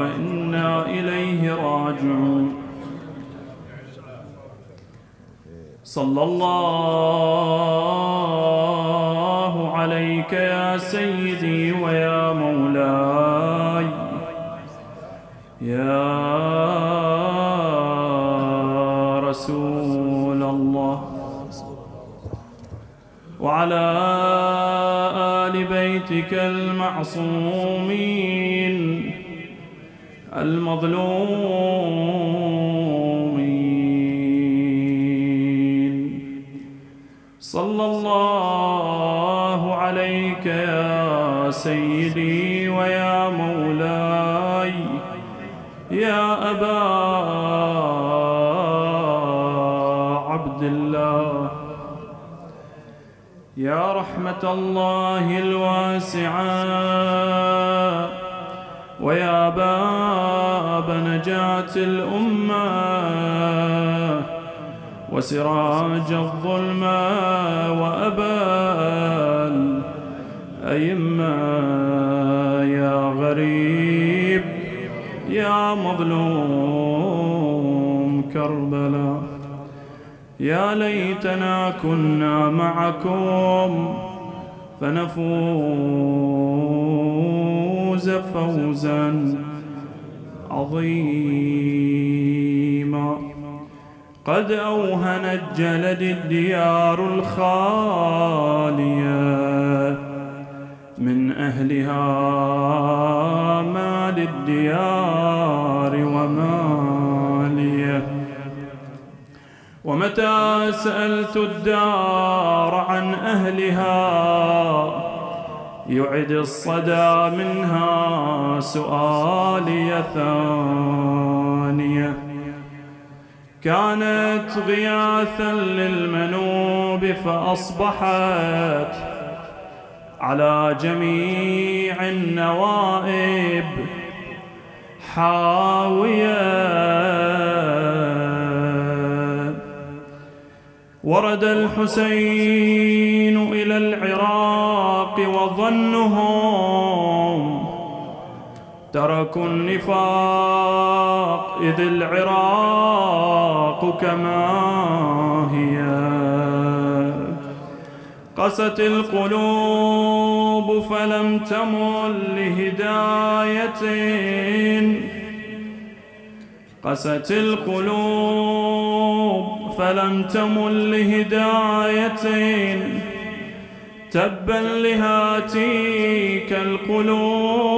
وإنا إليه راجعون. صلى الله عليك يا سيدي ويا مولاي. يا رسول الله. وعلى آل بيتك المعصومين. المظلومين. صلى الله عليك يا سيدي ويا مولاي. يا أبا عبد الله يا رحمة الله الواسعة. ويا باب نجاة الأمة وسراج الظلمة وأبا الأئمة يا غريب يا مظلوم كربلاء يا ليتنا كنا معكم فنفوز فوزا عظيما. قد أوهنت جلد الديار الخالية من أهلها ما للديار وماليه ومتى سألت الدار عن أهلها يعد الصدى منها سؤالي ثانية. كانت غياثا للمنوب فأصبحت على جميع النوائب حاوية. ورد الحسين إلى العراق وظنهم تركوا النفاق إذ العراق كما هي. قست القلوب فلم تمل لهداية. قست القلوب فلم تمل لهداية تبا لهاتيك القلوب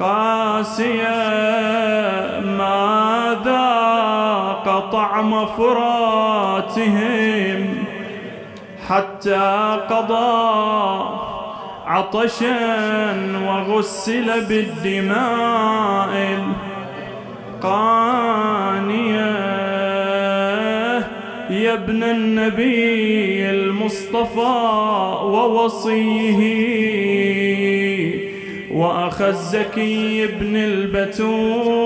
القاسية. ما ذاق طعم فراتهم حتى قضى عطشا وغسل بالدماء القانية يا ابن النبي المصطفى ووصيه. وأخ الزكي ابن البتول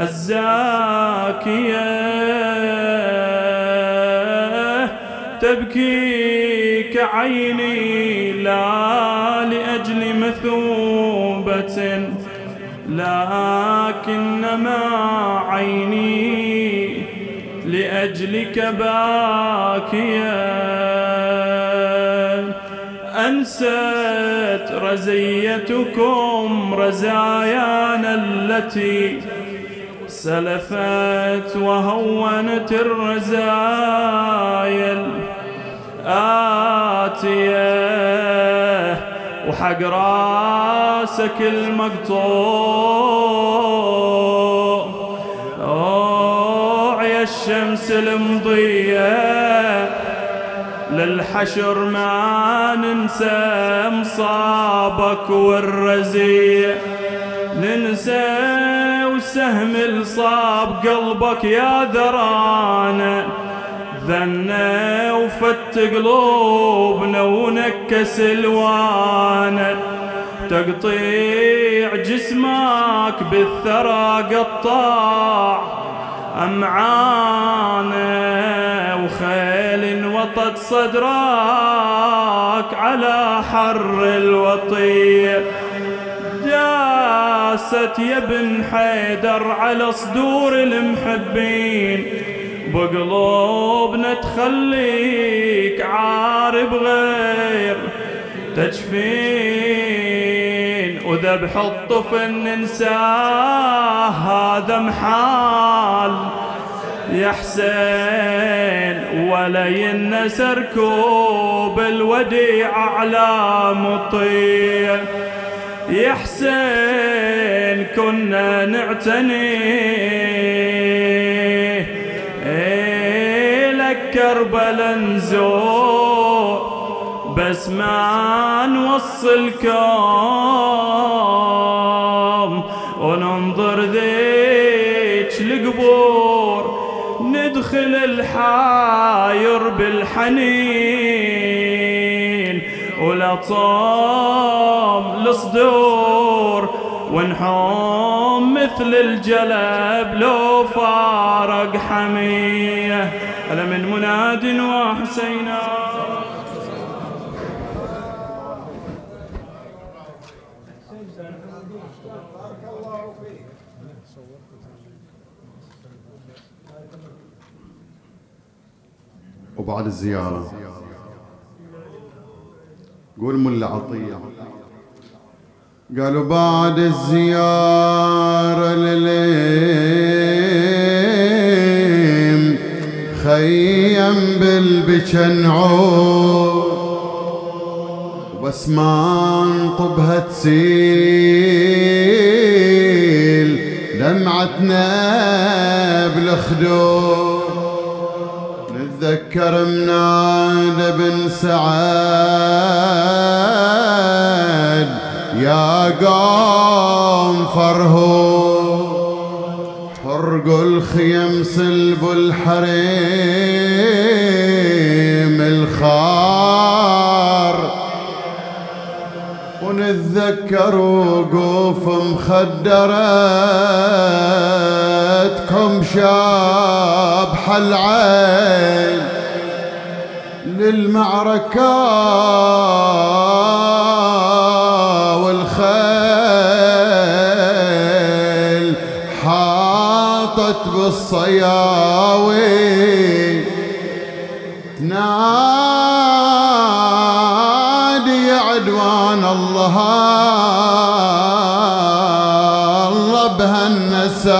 الزاكية. تبكيك عيني لا لكنما عيني لأجلك باكية. أنست رزيتكم رزايانا التي سلفت وهونت الرزايا الآتية. وحق راسك المقطوع. يا الشمس المضية للحشر ما ننسى مصابك والرزيع. ننسى وسهم الصاب قلبك يا ذرانا ذنا وفت قلوبنا ونكس الوانا تقطيع جسمك بالثرى قطاع. أمعانا وخيل وطت صدرك على حر الوطية داست يا ابن حيدر على صدور المحبين. بقلوبنا تخليك عارب غير تجفين وذبح الطفل ننساه هذا محال يا حسين. ولا ينس ركوب الوديع على مطيع. يا حسين كنا نعتني كربلا نزور بس ما نوصلكم وننظر ذيك القبور ندخل الحاير بالحنين. ولا طام الصدور ونحوم مثل الجلب لو فارق حمية. ألا من مناد وحسينا وبعد الزيارة قول ملا عطية قالوا بعد الزيارة لليم خيم بالبشنعور بس ما انطبها تسيل دمعتنا بالخدود. تذكر مناد بن سعد يا قوم فرهو حرقوا الخيم سلبوا الحريم الخار. ونتذكر وقوف مخدرتكم شابح العين. للمعركة والخيل بالصياوي تنادي عدوان الله. الله بهالنساوي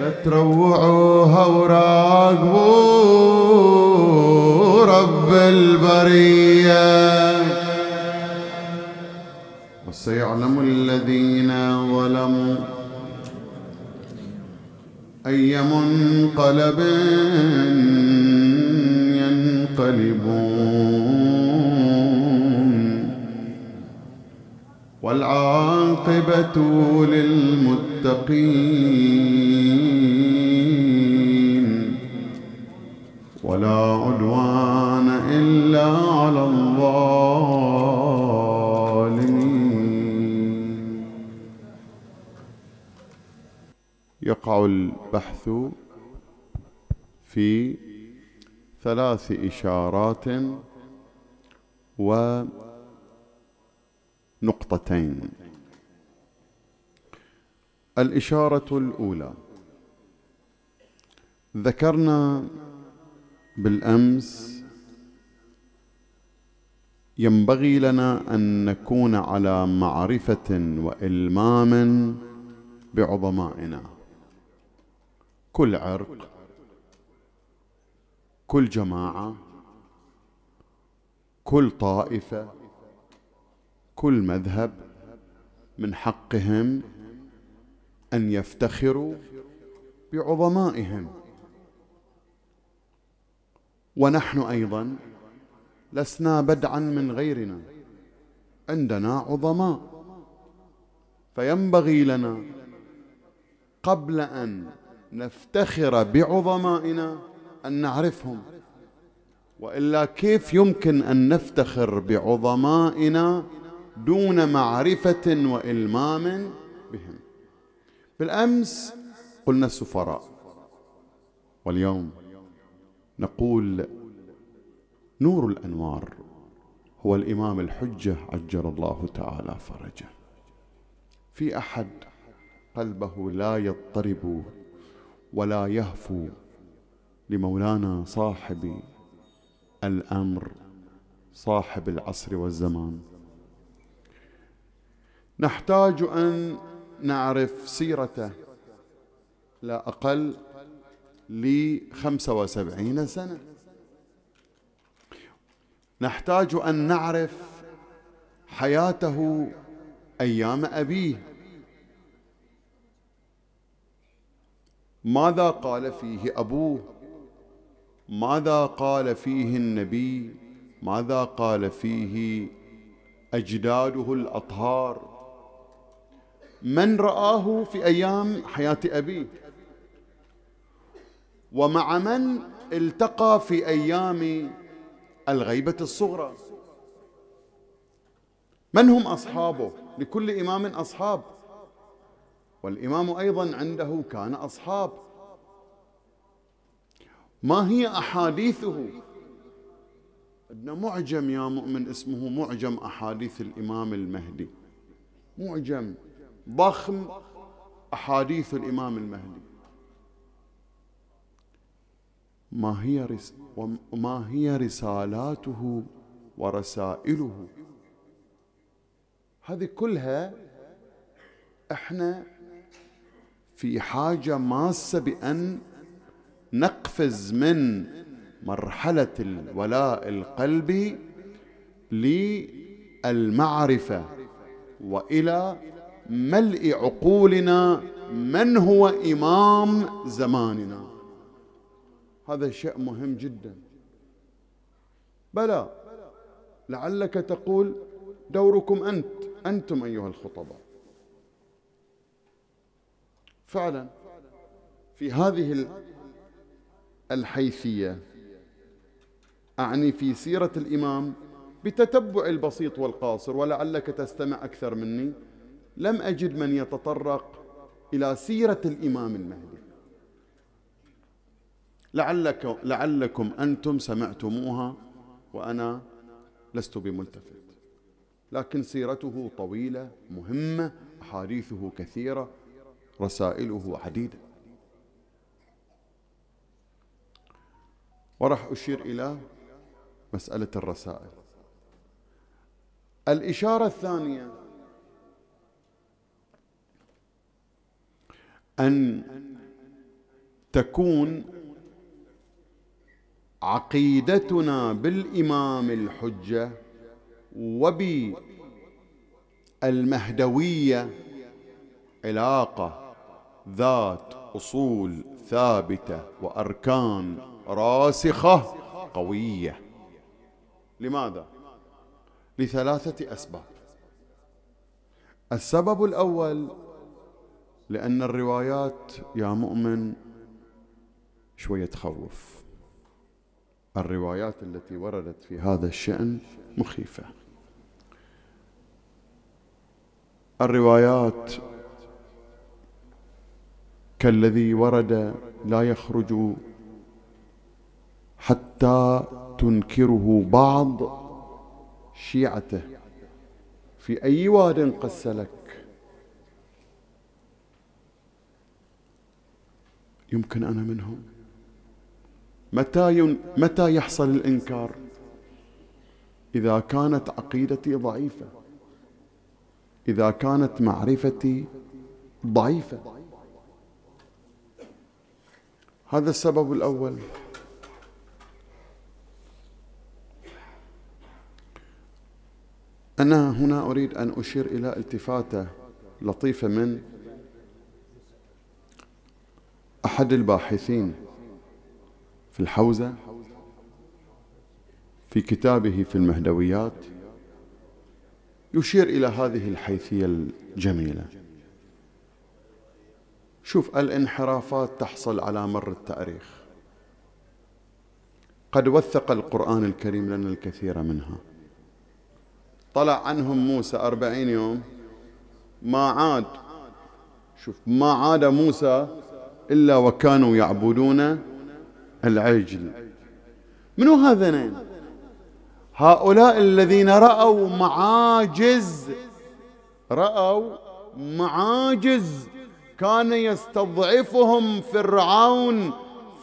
لا تروعوها وراقبوا رب البرية. وسيعلم الذين أي منقلب ينقلبون والعاقبة للمتقين ولا عدوان إلا على الظالمين يقع البحث في ثلاث إشارات ونقطتين. الإشارة الأولى ذكرنا بالأمس ينبغي لنا أن نكون على معرفة وإلمام بعظمائنا. كل عرق كل جماعة كل طائفة كل مذهب من حقهم أن يفتخروا بعظمائهم. ونحن أيضا لسنا بدعا من غيرنا. عندنا عظماء. فينبغي لنا قبل أن نفتخر بعظمائنا أن نعرفهم. وإلا كيف يمكن أن نفتخر بعظمائنا دون معرفة وإلمام بهم؟ بالأمس قلنا السفراء. واليوم نقول نور الأنوار هو الإمام الحجة عجل الله تعالى فرجه. في أحد قلبه لا يضطرب ولا يهفو لمولانا صاحب الأمر صاحب العصر والزمان. نحتاج أن نعرف سيرته لا أقل لخمسة وسبعين سنة. نحتاج أن نعرف حياته أيام أبيه. ماذا قال فيه أبوه؟ ماذا قال فيه النبي؟ ماذا قال فيه أجداده الأطهار؟ من رآه في أيام حياة أبيه؟ ومع من التقى في أيام الغيبة الصغرى؟ من هم أصحابه؟ لكل إمام أصحاب. والإمام أيضا عنده كان أصحاب. ما هي أحاديثه؟ عندنا معجم يا مؤمن اسمه معجم أحاديث الإمام المهدي. معجم ضخم أحاديث الإمام المهدي. ما هي رس وما هي رسالاته ورسائله؟ هذه كلها إحنا في حاجة ماسة بأن نقفز من مرحلة الولاء القلبي للمعرفة وإلى ملء عقولنا من هو إمام زماننا. هذا شيء مهم جدا. بلى لعلك تقول دوركم أنت أنتم أيها الخطباء. فعلا. في هذه الحيثية أعني في سيرة الإمام بتتبع البسيط والقاصر ولعلك تستمع أكثر مني. لم أجد من يتطرق إلى سيرة الإمام المهدي. لعلك لعلكم أنتم سمعتموها وأنا لست بملتفت. لكن سيرته طويلة مهمة أحاديثه كثيرة. رسائله عديده وراح أشير إلى مسألة الرسائل. الإشارة الثانية أن تكون عقيدتنا بالإمام الحجة وبالمهدوية علاقة ذات أصول ثابتة وأركان راسخة قوية. لماذا؟ لثلاثة أسباب. السبب الأول لأن الروايات يا مؤمن شوية تخوف. الروايات التي وردت في هذا الشأن مخيفة. الروايات كالذي ورد لا يخرج حتى تنكره بعض شيعته. في أي واد قس لك؟ يمكن أنا منهم. متى متى يحصل الإنكار؟ إذا كانت عقيدتي ضعيفة. إذا كانت معرفتي ضعيفة. هذا السبب الأول. أنا هنا أريد أن أشير إلى التفاته لطيفة من أحد الباحثين في الحوزة في كتابه في المهدويات يشير إلى هذه الحيثية الجميلة. شوف الانحرافات تحصل على مر التاريخ. قد وثق القرآن الكريم لنا الكثير منها. طلع عنهم موسى أربعين يوم ما عاد شوف ما عاد موسى إلا وكانوا يعبدون العجل. منو هذين هؤلاء الذين رأوا معاجز رأوا معاجز. كان يستضعفهم فرعون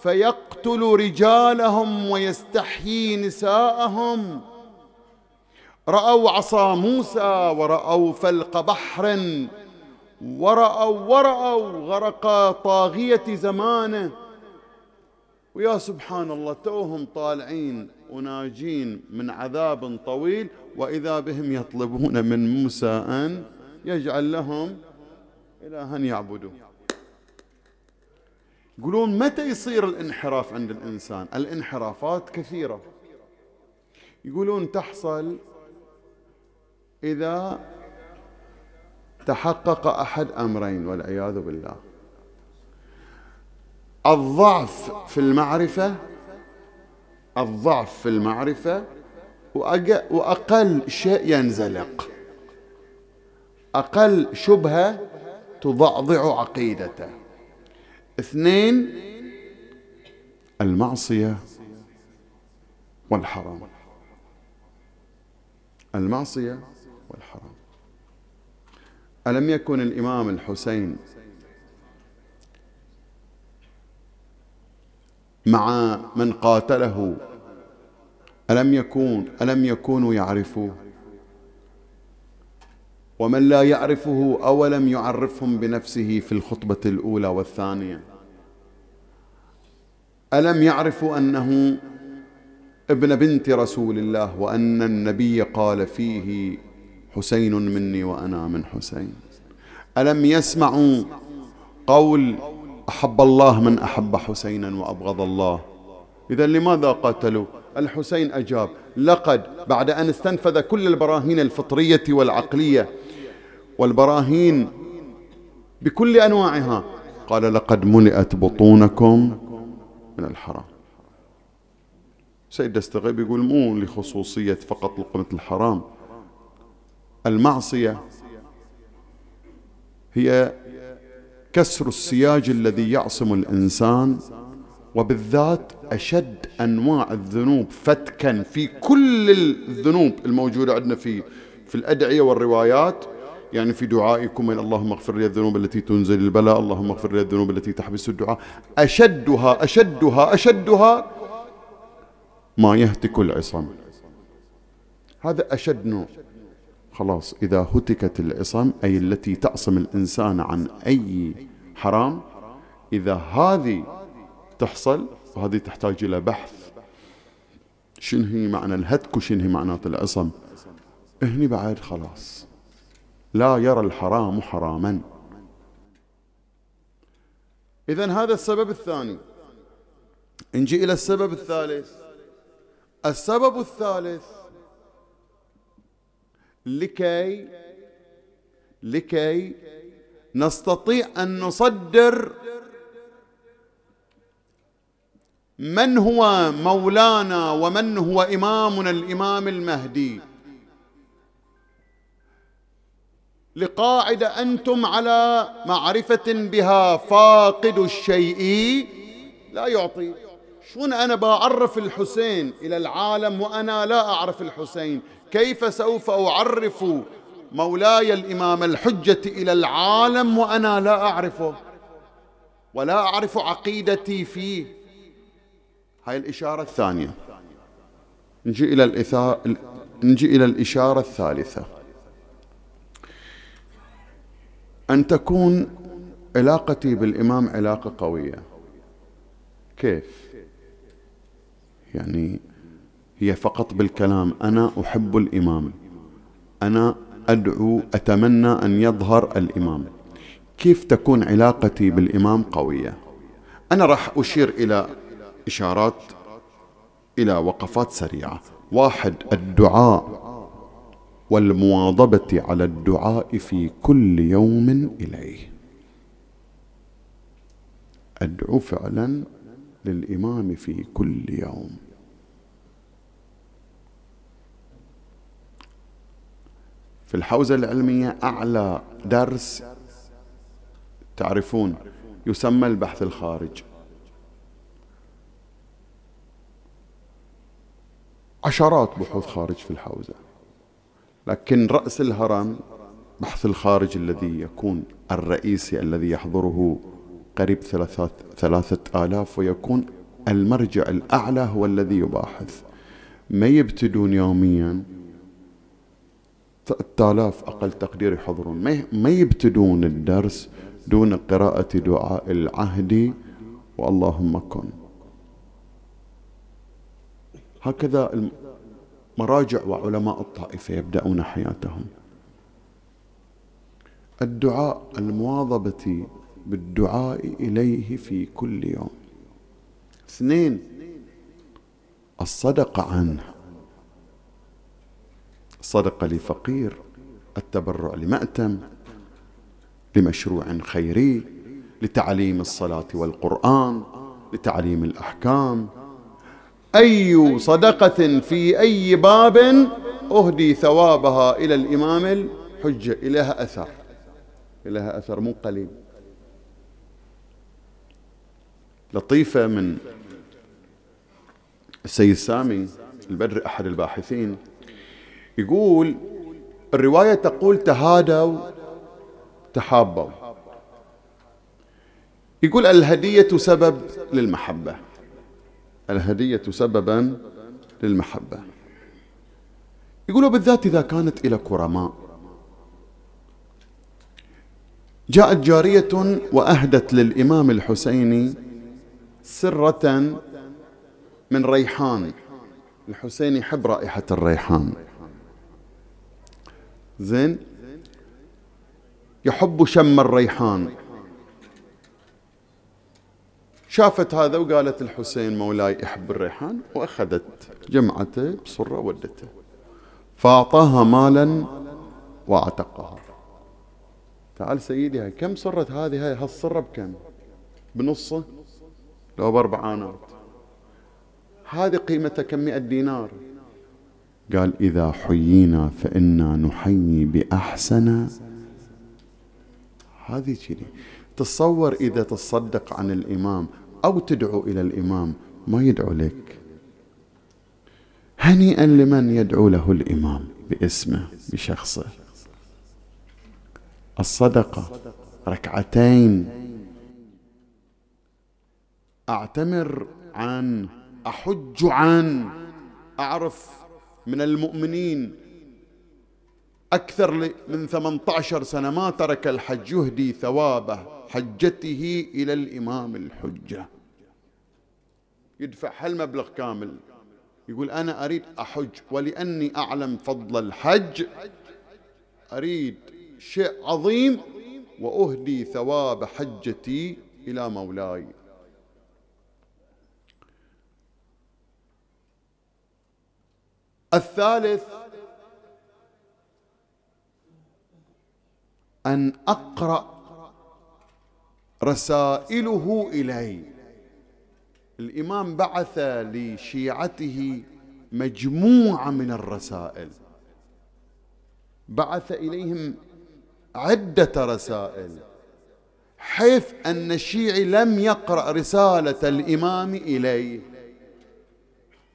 فيقتل رجالهم ويستحيي نساءهم. رأوا عصا موسى ورأوا فلق بحر ورأوا ورأوا غرق طاغية زمانه. ويا سبحان الله توهم طالعين وناجين من عذاب طويل وإذا بهم يطلبون من موسى أن يجعل لهم إلها يعبدوا. يقولون متى يصير الانحراف عند الإنسان؟ الانحرافات كثيرة. يقولون تحصل إذا تحقق أحد أمرين والعياذ بالله. الضعف في المعرفة الضعف في المعرفة وأقل شيء ينزلق. أقل شبهة تضعضع عقيدته. اثنين المعصية والحرام. المعصية والحرام. ألم يكن الإمام الحسين مع من قاتله؟ ألم يكون ألم يكونوا يعرفوه؟ ومن لا يعرفه أولم يعرفهم بنفسه في الخطبة الأولى والثانية. ألم يعرفوا أنه ابن بنت رسول الله وأن النبي قال فيه حسين مني وأنا من حسين؟ ألم يسمعوا قول أحب الله من أحب حسينا وأبغض الله؟ إذا لماذا قاتلوا؟ الحسين أجاب لقد بعد أن استنفذ كل البراهين الفطرية والعقلية والبراهين بكل أنواعها. قال لقد ملئت بطونكم من الحرام. سيد دستغيب يقول مو لخصوصية فقط لقمة الحرام. المعصية هي كسر السياج الذي يعصم الإنسان وبالذات أشد أنواع الذنوب فتكا في كل الذنوب الموجودة عندنا في في الأدعية والروايات. يعني في دعائكم من اللهم اغفر لي الذنوب التي تنزل البلاء اللهم اغفر لي الذنوب التي تحبس الدعاء. أشدها أشدها أشدها ما يهتك العصم هذا أشد نوع. خلاص إذا هتكت العصم أي التي تعصم الإنسان عن أي حرام إذا هذه تحصل وهذه تحتاج إلى بحث. شنو هي معنى الهتك وشنو هي معنات العصم هني بعد خلاص. لا يرى الحرام حراما. إذا هذا السبب الثاني. نجي إلى السبب الثالث. السبب الثالث لكي لكي نستطيع أن نصدر من هو مولانا ومن هو إمامنا الإمام المهدي. لقاعدة أنتم على معرفة بها فاقد الشيء. لا يعطي. شلون أنا بعرف الحسين إلى العالم وأنا لا أعرف الحسين؟ كيف سوف أعرف مولاي الإمام الحجة إلى العالم وأنا لا أعرفه؟ ولا أعرف عقيدتي فيه. هاي الإشارة الثانية. نجي إلى الإثار نجي إلى الإشارة الثالثة. أن تكون علاقتي بالإمام علاقة قوية. كيف؟ يعني هي فقط بالكلام. أنا أحب الإمام. أنا أدعو أتمنى أن يظهر الإمام. كيف تكون علاقتي بالإمام قوية؟ أنا راح أشير إلى إشارات إلى وقفات سريعة. واحد الدعاء. والمواظبة على الدعاء في كل يوم إليه. أدعو فعلا للإمام في كل يوم. في الحوزة العلمية أعلى درس تعرفون يسمى البحث الخارج. عشرات بحوث خارج في الحوزة. لكن رأس الهرم بحث الخارج الذي يكون الرئيسي الذي يحضره قريب ثلاثة, آلاف ويكون المرجع الأعلى هو الذي يباحث. ما يبتدون يوميا؟ آلاف أقل تقدير يحضرون. ما يبتدون الدرس دون قراءة دعاء العهد؟ وأللهم كن. هكذا مراجع وعلماء الطائفة يبدأون حياتهم. الدعاء المواظبة بالدعاء إليه في كل يوم. اثنين الصدقة عنه. الصدقة لفقير التبرع لمأتم لمشروع خيري لتعليم الصلاة والقرآن لتعليم الأحكام. أي صدقة في أي باب أهدي ثوابها إلى الإمام الحجة. إليها أثر إليها أثر مو قليل. لطيفة من السيد سامي البدر أحد الباحثين يقول الرواية تقول تهادوا تحابوا. يقول الهدية سبب للمحبة. الهدية سببا للمحبة. يقولوا بالذات إذا كانت إلى كرماء. جاءت جارية وأهدت للإمام الحسيني سرة من ريحان. الحسين يحب رائحة الريحان. زين؟ يحب شم الريحان. شافت هذا وقالت الحسين مولاي يحب الريحان وأخذت جمعته بصرة ودته. فأعطاها مالا وأعتقها. تعال سيدي كم صرت هذه؟ هاي هالصرة بكم؟ بنصه؟ لو بأربع آنات. هذه قيمتها كم؟ مئة دينار. قال إذا حيينا فإنا نحيي بأحسن. هذه كذي تصور إذا تصدق عن الإمام أو تدعو إلى الإمام ما يدعو لك. هنيئا لمن يدعو له الإمام باسمه بشخصه. الصدقة ركعتين. أعتمر عن أحج عن أعرف من المؤمنين أكثر من 18 سنة ما ترك الحج يهدي ثوابه. حجته إلى الإمام الحجة. يدفع هالمبلغ كامل. يقول أنا أريد أحج ولأني أعلم فضل الحج. أريد شيء عظيم وأهدي ثواب حجتي إلى مولاي. الثالث أن أقرأ رسائله إلي. الإمام بعث لشيعته مجموعة من الرسائل. بعث إليهم عدة رسائل حيث أن الشيعي لم يقرأ رسالة الإمام إليه.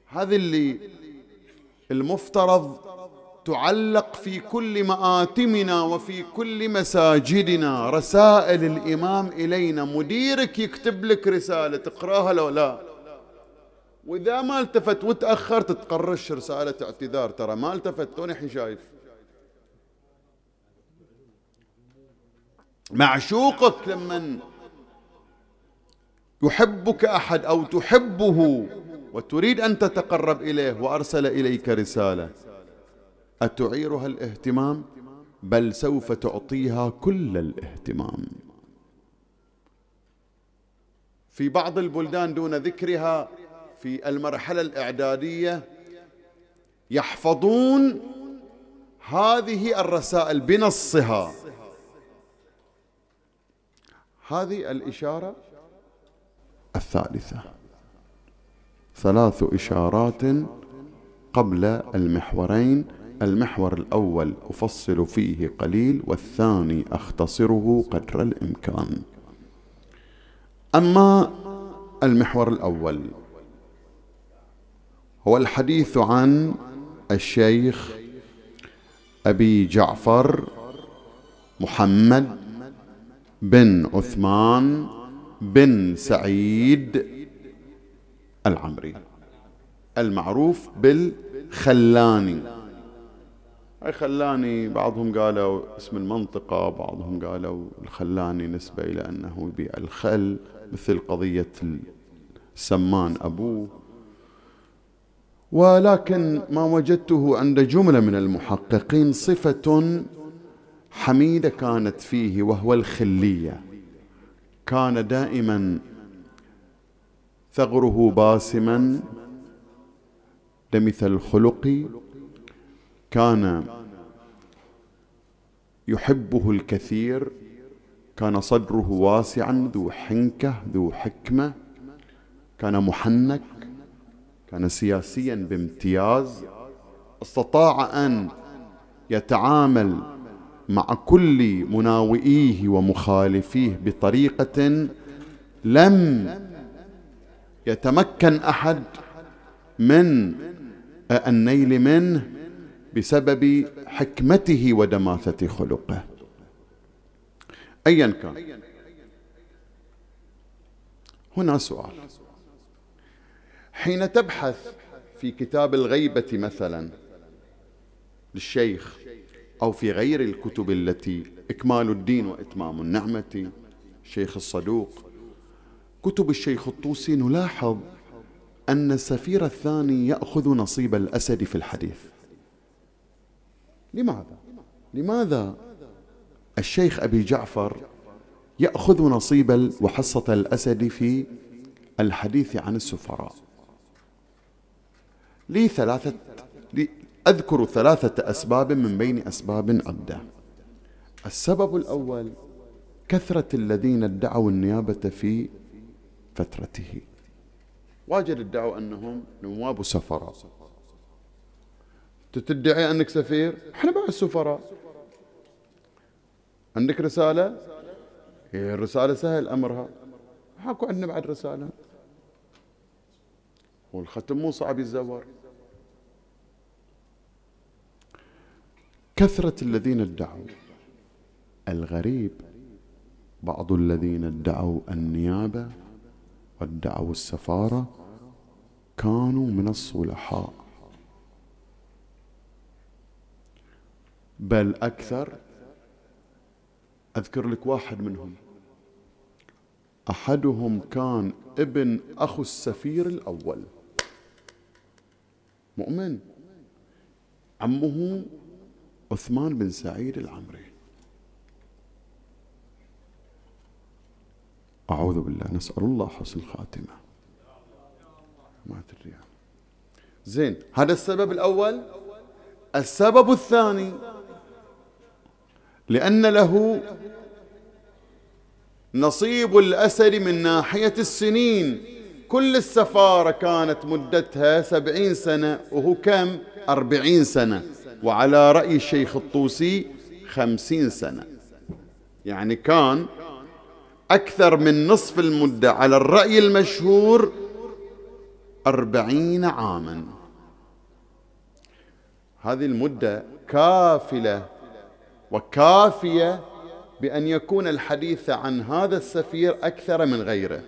هذا اللي المفترض تعلق في كل مآتمنا وفي كل مساجدنا. رسائل الإمام إلينا. مديرك يكتب لك رسالة. تقراها لو لا. وإذا ما التفت وتأخرت تقرش رسالة اعتذار. ترى ما التفت؟ توني شايف. معشوقك لمن يحبك أحد أو تحبه وتريد أن تتقرب إليه وأرسل إليك رسالة. أتعيرها الاهتمام؟ بل سوف تعطيها كل الاهتمام. في بعض البلدان دون ذكرها في المرحلة الإعدادية يحفظون هذه الرسائل بنصها. هذه الإشارة الثالثة. ثلاث إشارات قبل المحورين المحور الأول أفصل فيه قليل والثاني أختصره قدر الإمكان. أما المحور الأول هو الحديث عن الشيخ أبي جعفر محمد بن عثمان بن سعيد العمري المعروف بالخلاني. أي خلاني بعضهم قالوا اسم المنطقة بعضهم قالوا الخلاني نسبة إلى أنه يبيع الخل مثل قضية السمان أبوه. ولكن ما وجدته عند جملة من المحققين صفة حميدة كانت فيه وهو الخلية. كان دائما ثغره باسما دمث الخلق كان يحبه الكثير كان صدره واسعا ذو حنكة ذو حكمة كان محنك كان سياسيا بامتياز استطاع أن يتعامل مع كل مناوئيه ومخالفيه بطريقة لم يتمكن أحد من النيل منه. بسبب حكمته ودماثة خلقه. ايا كان. هنا سؤال. حين تبحث في كتاب الغيبة مثلا للشيخ أو في غير الكتب التي إكمال الدين وإتمام النعمة الشيخ الصدوق كتب الشيخ الطوسي نلاحظ أن السفير الثاني يأخذ نصيب الأسد في الحديث. لماذا؟ لماذا الشيخ أبي جعفر يأخذ نصيب وحصة الأسد في الحديث عن السفراء؟ لي ثلاثة لي أذكر ثلاثة أسباب من بين أسباب عده السبب الأول كثرة الذين ادعوا النيابة في فترته. واجد ادعوا أنهم نواب سفراء. تدعي أنك سفير؟ إحنا بعد سفراء عندك رسالة؟ هي الرسالة سهل أمرها. حاكو عندنا بعد رسالة. والختم مو صعب يتزور كثرة الذين ادعوا. الغريب بعض الذين ادعوا النيابة وادعوا السفارة كانوا من الصلحاء. بل أكثر. أذكر لك واحد منهم. أحدهم كان ابن أخو السفير الأول. مؤمن. عمه عثمان بن سعيد العمري. أعوذ بالله نسأل الله حسن الخاتمة. ما تدري. زين هذا السبب الأول. السبب الثاني لأن له نصيب الأسد من ناحية السنين. كل السفارة كانت مدتها سبعين سنة وهو كم؟ أربعين سنة. وعلى رأي الشيخ الطوسي خمسين سنة. يعني كان أكثر من نصف المدة على الرأي المشهور أربعين عاما. هذه المدة كافلة وكافية بأن يكون الحديث عن هذا السفير أكثر من غيره.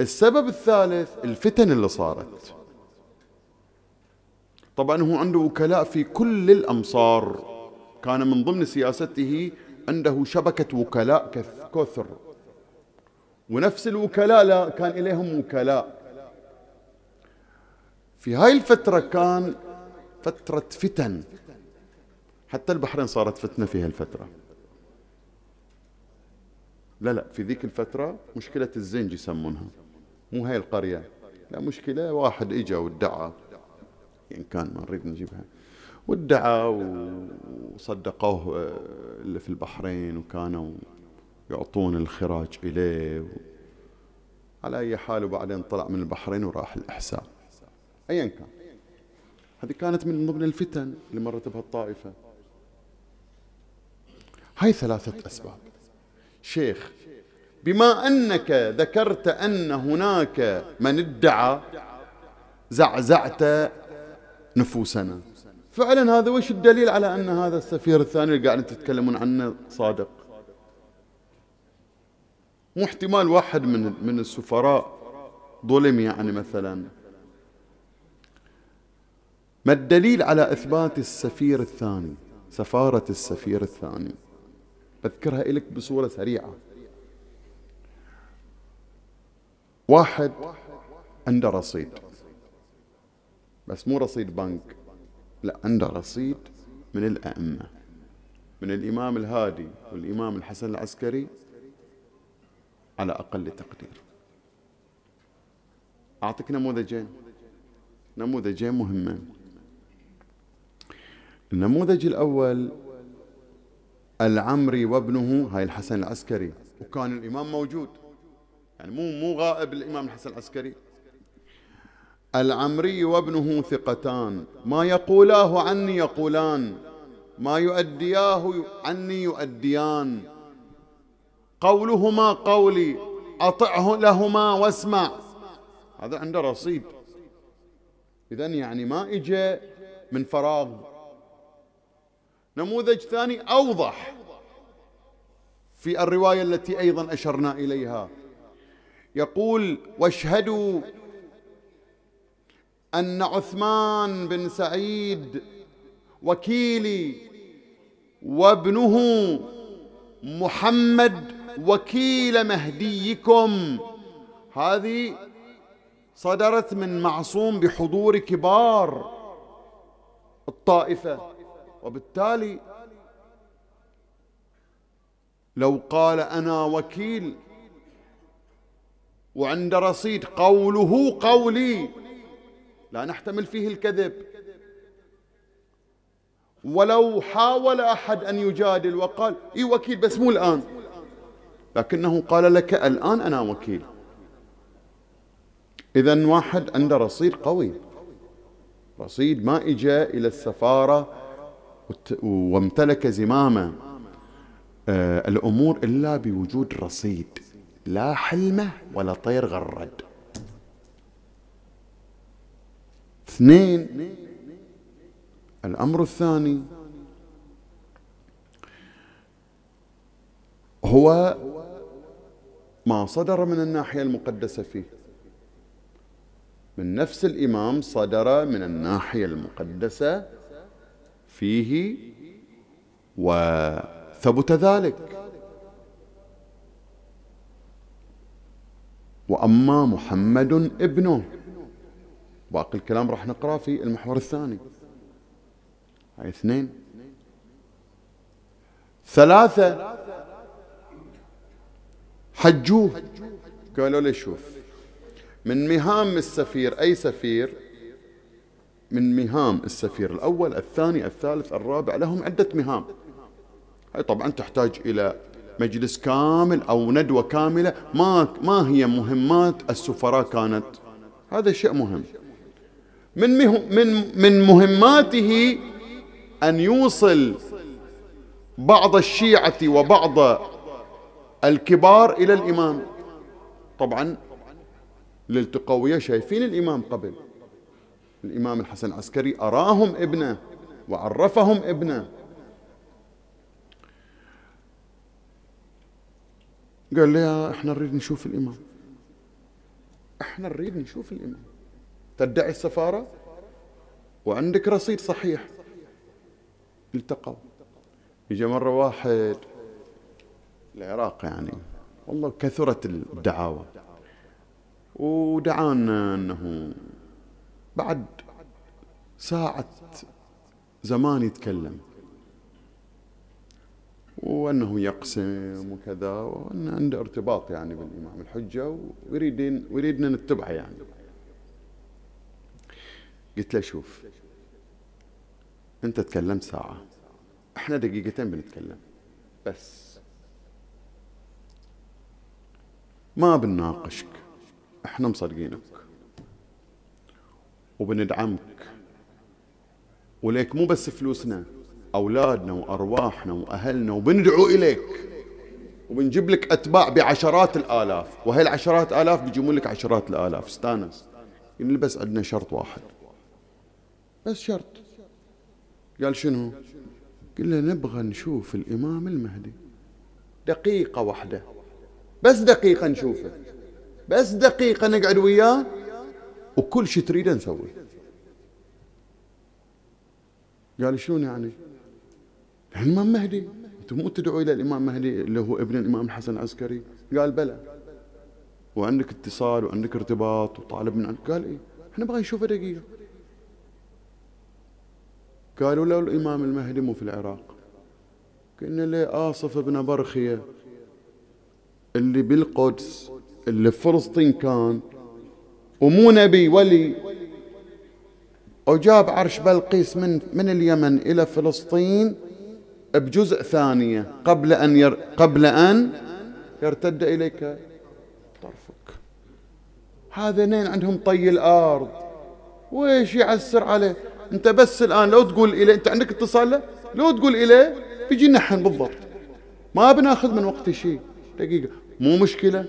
السبب الثالث الفتن اللي صارت. طبعا هو عنده وكلاء في كل الأمصار. كان من ضمن سياسته عنده شبكة وكلاء كثر. ونفس الوكلاء لا كان إليهم وكلاء. في هاي الفترة كان فترة فتن. حتى البحرين صارت فتنة في هالفترة. لا لا في ذيك الفترة مشكلة الزنج يسمونها. مو هاي القرية. لا مشكلة واحد إجا وادعى إن كان ما نريد نجيبها. وادعى وصدقوه آه، اللي في البحرين وكانوا يعطون الخراج إليه. على أي حال وبعدين طلع من البحرين وراح الإحساء. أيا كان. هذه كانت من ضمن الفتن اللي مرت بها الطائفة هاي ثلاثة أسباب. شيخ بما أنك ذكرت أن هناك من ادعى زعزعت نفوسنا فعلا هذا وش الدليل على أن هذا السفير الثاني اللي قاعدين تتكلمون عنه صادق؟ مو احتمال واحد من من السفراء ظلم يعني مثلا. ما الدليل على إثبات السفير الثاني سفارة السفير الثاني؟ بذكرها لك بصورة سريعة. واحد عنده رصيد. بس مو رصيد بنك. لا عنده رصيد من الأئمة. من الإمام الهادي والإمام الحسن العسكري على أقل تقدير. أعطيك نموذجين. نموذجين مهمين. النموذج الأول العمري وابنه هاي الحسن العسكري. وكان الإمام موجود. يعني مو مو غائب الإمام الحسن العسكري. العمري وابنه ثقتان. ما يقولاه عني يقولان. ما يؤدياه عني يؤديان. قولهما قولي. أطعه لهما واسمع. هذا عنده رصيد. إذا يعني ما إجا من فراغ نموذج ثاني أوضح في الرواية التي أيضا أشرنا إليها. يقول واشهدوا أن عثمان بن سعيد وكيلي وابنه محمد وكيل مهديكم. هذه صدرت من معصوم بحضور كبار الطائفة. وبالتالي لو قال أنا وكيل وعند رصيد قوله قولي لا نحتمل فيه الكذب. ولو حاول أحد أن يجادل وقال إي وكيل بس مو الآن لكنه قال لك الآن أنا وكيل. إذا واحد عنده رصيد قوي رصيد ما إجا إلى السفارة وامتلك زمام آه، الأمور إلا بوجود رصيد لا حلمة ولا طير غرد. اثنين الأمر الثاني هو ما صدر من الناحية المقدسة فيه. من نفس الإمام صدر من الناحية المقدسة فيه وثبت ذلك. وأما محمد ابنه باقي الكلام راح نقرأ في المحور الثاني. هاي اثنين. ثلاثة. حجوه. قالوا له شوف من مهام السفير أي سفير من مهام السفير الأول الثاني الثالث الرابع لهم عدة مهام. هاي طبعا تحتاج إلى مجلس كامل أو ندوة كاملة ما, ما هي مهمات السفراء كانت. هذا شيء مهم. من, من, من مهماته أن يوصل بعض الشيعة وبعض الكبار إلى الإمام. طبعا للتقوية شايفين الإمام قبل. الإمام الحسن العسكري أراهم ابنه وعرفهم ابنه. قال لي إحنا نريد نشوف الإمام. إحنا نريد نشوف الإمام. تدعي السفارة؟ وعندك رصيد صحيح. التقوا. يجي مرة واحد العراق يعني والله كثرت الدعاوى. ودعانا أنه بعد ساعة زمان يتكلم. وأنه يقسم وكذا وأن عنده ارتباط يعني بالإمام الحجة ويريدين ويريدنا نتبعه يعني. قلت له شوف أنت تكلمت ساعة. إحنا دقيقتين بنتكلم. بس. ما بنناقشك. إحنا مصدقينك. وبندعمك. وليك مو بس فلوسنا أولادنا وأرواحنا وأهلنا وبندعو إليك. وبنجيب لك أتباع بعشرات الآلاف. وهي العشرات آلاف بيجيبون لك عشرات الآلاف. استانس. قال بس عندنا شرط واحد. بس شرط. قال شنو؟ له نبغى نشوف الإمام المهدي. دقيقة واحدة. بس دقيقة نشوفه. بس دقيقة نقعد وياه. وكل شيء تريده نسوي قال شلون يعني؟ الإمام مهدي أنتم مو تدعوا إلى الإمام مهدي اللي هو ابن الإمام الحسن العسكري؟ قال بلى. وعندك اتصال وعندك ارتباط وطالب من عندك قال إيه؟ إحنا نبغى نشوفه دقيقة. قالوا له الإمام المهدي مو في العراق. قلنا له آصف بن برخية اللي بالقدس اللي فلسطين كان ومو نبي ولي وجاب عرش بلقيس من من اليمن إلى فلسطين بجزء ثانية قبل أن ير قبل أن يرتد إليك طرفك. هذين عندهم طي الأرض. ويش يعسر عليه؟ أنت بس الآن لو تقول إليه أنت عندك اتصال له؟ لو تقول إليه بيجي نحن بالضبط. ما بناخذ من وقت شيء. دقيقة. مو مشكلة.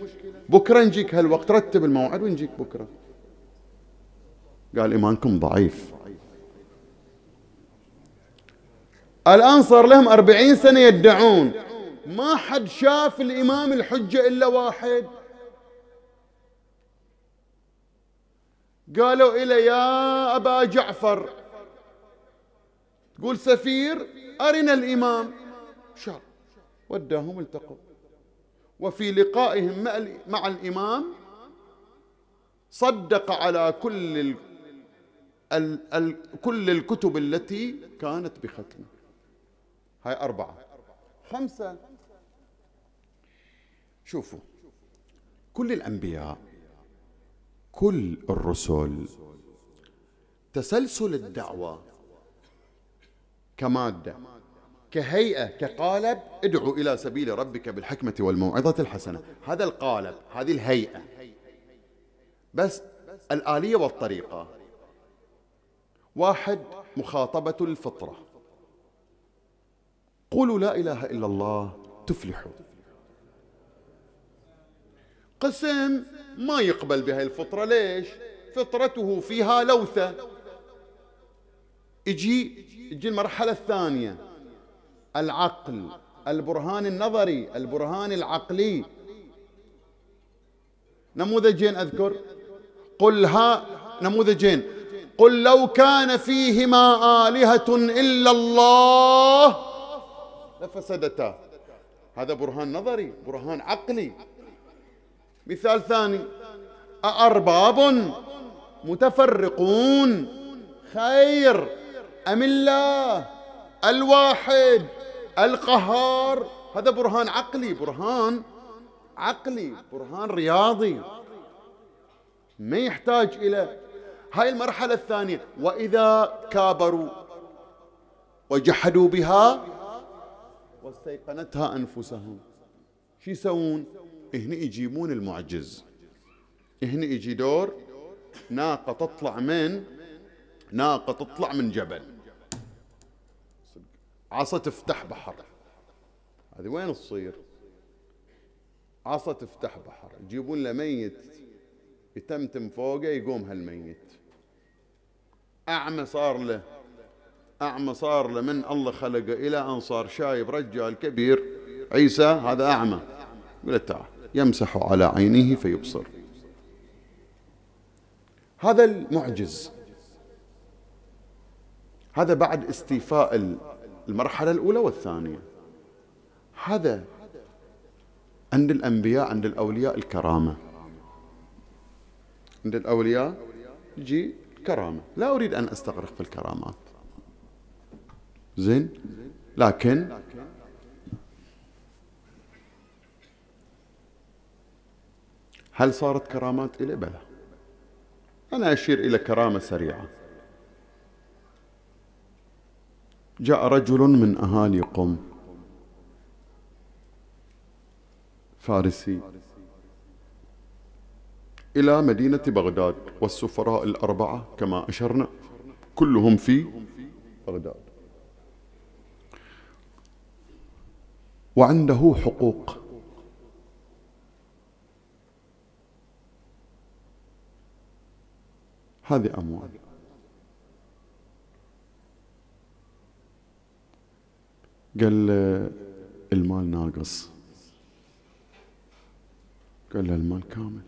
بكرة نجيك هالوقت رتب الموعد ونجيك بكرة. قال إيمانكم ضعيف. الآن صار لهم أربعين سنة يدعون. ما حد شاف الإمام الحجة إلا واحد. قالوا إلى يا أبا جعفر. تقول سفير أرنا الإمام. شاء وداهم التقوا. وفي لقائهم مع الإمام صدق على كل ال ال ال كل الكتب التي كانت بختمه. هاي أربعة. خمسة. شوفوا. كل الأنبياء كل الرسل تسلسل الدعوة كمادة. كهيئة كقالب ادعو إلى سبيل ربك بالحكمة والموعظة الحسنة. هذا القالب هذه الهيئة. بس الآلية والطريقة. واحد مخاطبة الفطرة. قولوا لا إله إلا الله تفلحوا. قسم ما يقبل بهاي الفطرة. ليش؟ فطرته فيها لوثة. يجي يجي المرحلة الثانية. العقل البرهان النظري البرهان العقلي. نموذجين أذكر؟ قل ها نموذجين قل لو كان فيهما آلهة إلا الله لفسدتا. هذا برهان نظري برهان عقلي. مثال ثاني أأرباب متفرقون. خير أم الله؟ الواحد. القهار. هذا برهان عقلي برهان عقلي برهان رياضي. ما يحتاج إلى هاي المرحلة الثانية. وإذا كابروا وجحدوا بها واستيقنتها أنفسهم شو يسوون؟ هنا يجيبون المعجز. هنا يجي دور ناقة تطلع من ناقة تطلع من جبل. عصا تفتح بحر. هذه وين تصير؟ عصا تفتح بحر. يجيبون له ميت. يتمتم فوقه يقوم هالميت. أعمى صار له. أعمى صار له. من الله خلقه؟ إلى أن صار شايب رجال كبير. عيسى هذا أعمى. يقول تعال. يمسح على عينه فيبصر. هذا المعجز. هذا بعد استيفاء المرحلة الأولى والثانية. هذا عند الأنبياء عند الأولياء الكرامة. عند الأولياء يجي كرامة لا أريد أن أستغرق في الكرامات. زين؟ لكن هل صارت كرامات إلى؟ بلى. أنا أشير إلى كرامة سريعة. جاء رجل من أهالي قم فارسي. إلى مدينة بغداد والسفراء الأربعة كما أشرنا. كلهم في بغداد. وعنده حقوق. هذه أموال. قال له المال ناقص. قال له المال كامل.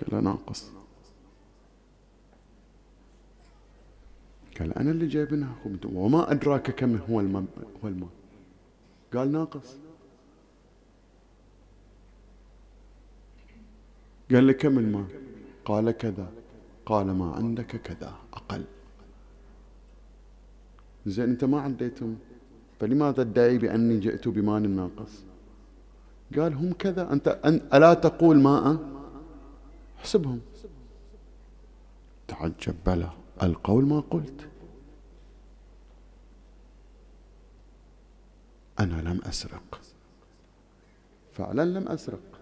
قال له ناقص. قال أنا اللي جايبنها وما أدراك كم هو المال هو المال. قال ناقص. قال لي كم المال؟ قال كذا. قال ما عندك كذا. أقل. زين أنت ما عديتهم. فلماذا تدعي بأني جئت بمال ناقص؟ قال هم كذا. أنت ألا تقول ماء احسبهم. تعجب بلى. القول ما قلت. أنا لم أسرق. فعلا لم أسرق.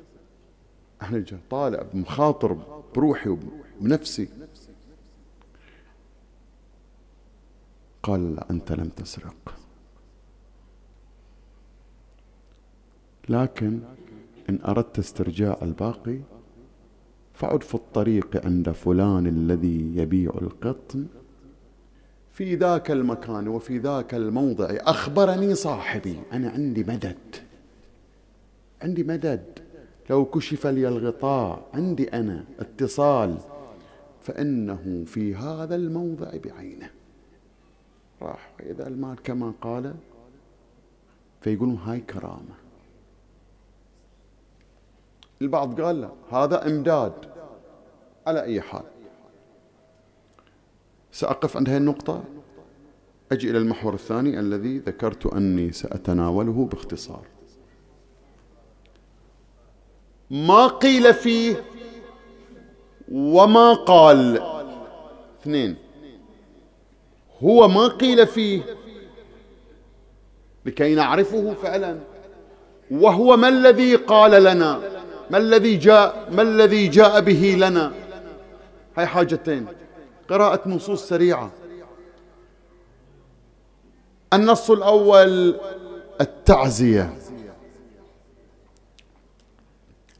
أنا طالع بمخاطر بروحي وبنفسي. قال أنت لم تسرق. لكن إن أردت استرجاع الباقي فعد في الطريق عند فلان الذي يبيع القطن. في ذاك المكان وفي ذاك الموضع أخبرني صاحبي أنا عندي مدد. عندي مدد. لو كشف لي الغطاء عندي أنا اتصال. فإنه في هذا الموضع بعينه. راح إذا المال كما قال فيقولون هاي كرامة. البعض قال لا هذا إمداد على أي حال. سأقف عند هذه النقطة. أجي إلى المحور الثاني الذي ذكرت أني سأتناوله باختصار. ما قيل فيه وما قال. اثنين. هو ما قيل فيه لكي نعرفه فعلا. وهو ما الذي قال لنا؟ ما الذي جاء ما الذي جاء به لنا؟ هاي حاجتين. قراءة نصوص سريعة. النص الأول التعزية.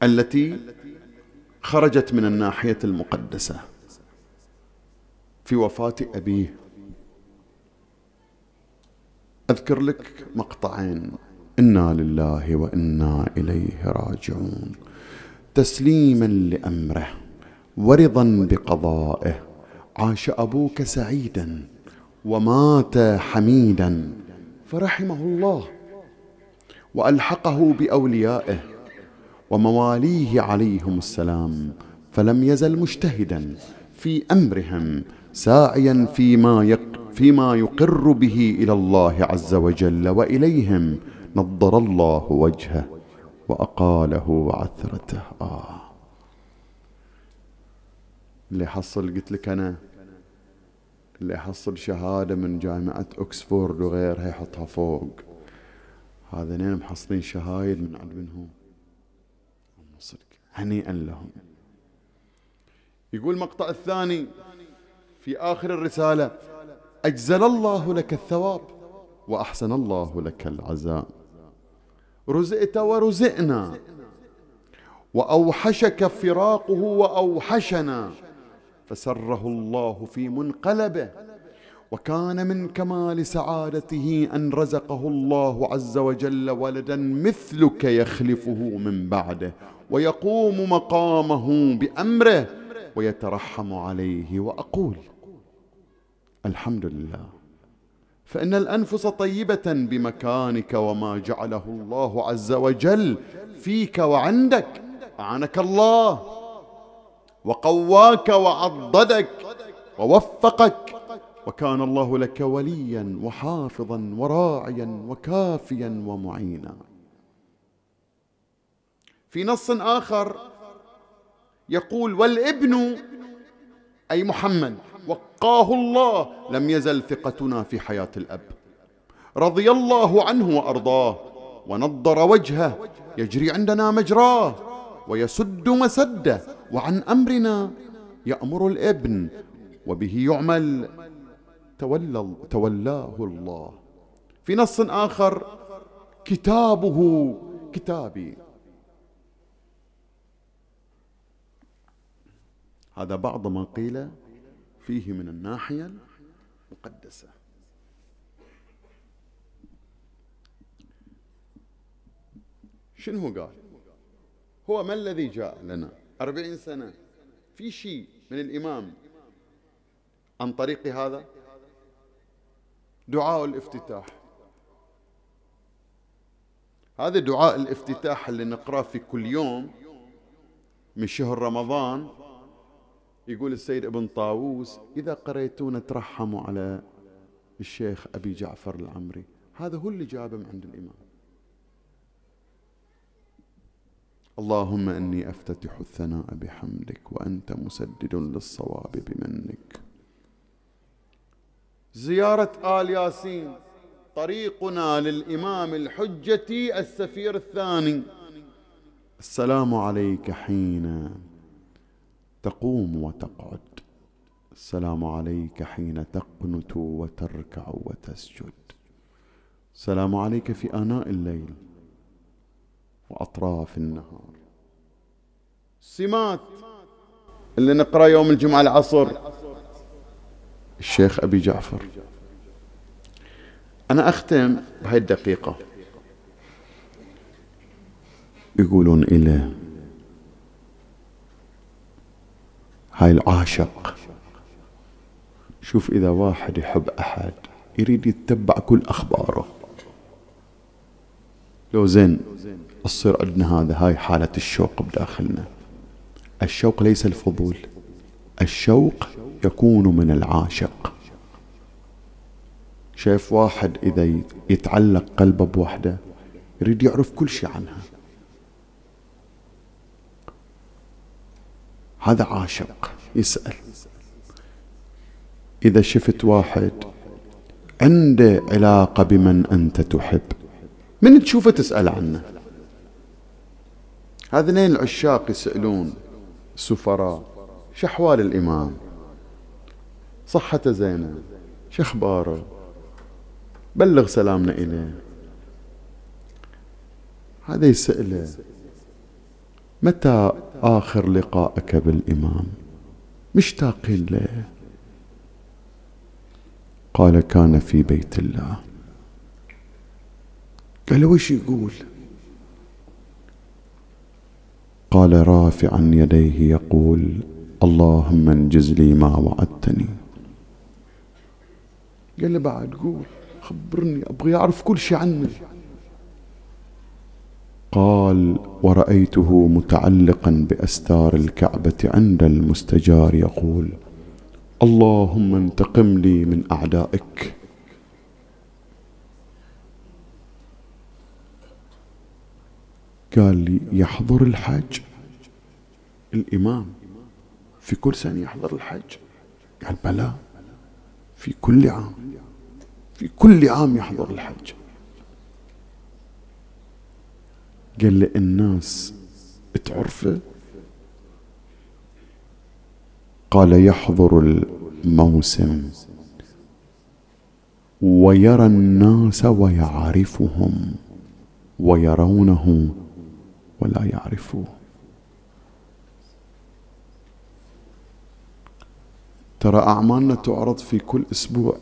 التي خرجت من الناحية المقدسة. في وفاة أبيه. أذكر لك مقطعين. إنا لله وإنا إليه راجعون. تسليما لأمره ورضا بقضائه. عاش أبوك سعيدا ومات حميدا فرحمه الله. وألحقه بأوليائه ومواليه عليهم السلام. فلم يزل مجتهدا في أمرهم ساعيا فيما يق فيما يقر به إلى الله عز وجل وإليهم نضر الله وجهه. وأقاله وعثرته. آه. اللي حصل قلت لك أنا اللي حصل شهادة من جامعة أكسفورد وغيرها يحطها فوق. هذين محصلين شهايد من عند منهم. هنيئا لهم. يقول المقطع الثاني في آخر الرسالة أجزل الله لك الثواب وأحسن الله لك العزاء. رزئت ورزئنا. وأوحشك فراقه وأوحشنا. فسره الله في منقلبه. وكان من كمال سعادته أن رزقه الله عز وجل ولدا مثلك يخلفه من بعده. ويقوم مقامه بأمره. ويترحم عليه وأقول الحمد لله. فإن الأنفس طيبة بمكانك وما جعله الله عز وجل فيك وعندك أعانك الله وقواك وعضدك ووفقك وكان الله لك وليا وحافظا وراعيا وكافيا ومعينا. في نص آخر يقول والابن أي محمد. وقاه الله. لم يزل ثقتنا في حياة الأب. رضي الله عنه وأرضاه. ونضر وجهه. يجري عندنا مجراه. ويسد مسده. وعن أمرنا يأمر الإبن. وبه يعمل. تولى تولاه الله. في نص آخر. كتابه. كتابي. هذا بعض ما قيل. فيه من الناحية المقدسة. شنو هو قال؟ هو ما الذي جاء لنا؟ أربعين سنة. في شيء من الإمام عن طريق هذا؟ دعاء الافتتاح. هذا دعاء الافتتاح اللي نقرأه في كل يوم من شهر رمضان يقول السيد ابن طاووس إذا قريتون ترحموا على الشيخ أبي جعفر العمري. هذا هو اللي جابه من عند الإمام. اللهم إني أفتتح الثناء بحمدك وأنت مسدد للصواب بمنك. زيارة آل ياسين طريقنا للإمام الحجة السفير الثاني. السلام عليك حين تقوم وتقعد. السلام عليك حين تقنت وتركع وتسجد. السلام عليك في آناء الليل وأطراف النهار. سمات اللي نقرأ يوم الجمعة العصر. الشيخ أبي جعفر. أنا أختم بهاي الدقيقة. يقولون إليه. هاي العاشق. شوف إذا واحد يحب أحد يريد يتبع كل أخباره. لو زين تصير عندنا هذا هاي حالة الشوق بداخلنا. الشوق ليس الفضول الشوق يكون من العاشق. شايف واحد إذا يتعلق قلبه بوحدة يريد يعرف كل شيء عنها. هذا عاشق يسأل. إذا شفت واحد عنده علاقة بمن أنت تحب من تشوفه تسأل عنه؟ هذين العشاق يسألون السفراء شو أحوال الإمام؟ صحته زينة شو أخباره؟ بلغ سلامنا إليه. هذا يسأله متى آخر لقائك بالإمام. مشتاق له قال كان في بيت الله. قال وش يقول؟ قال رافعا يديه يقول اللهم انجز لي ما وعدتني. قال له بعد قول خبرني أبغى أعرف كل شيء عنه قال ورأيته متعلقا بأستار الكعبة عند المستجار يقول اللهم انتقم لي من أعدائك قال لي يحضر الحج الإمام في كل سنة يحضر الحج قال بلى في كل عام في كل عام يحضر الحج قال لي الناس تعرفه قال يحضر الموسم ويرى الناس ويعرفهم ويرونه ولا يعرفوه. ترى أعمالنا تعرض في كل أسبوع.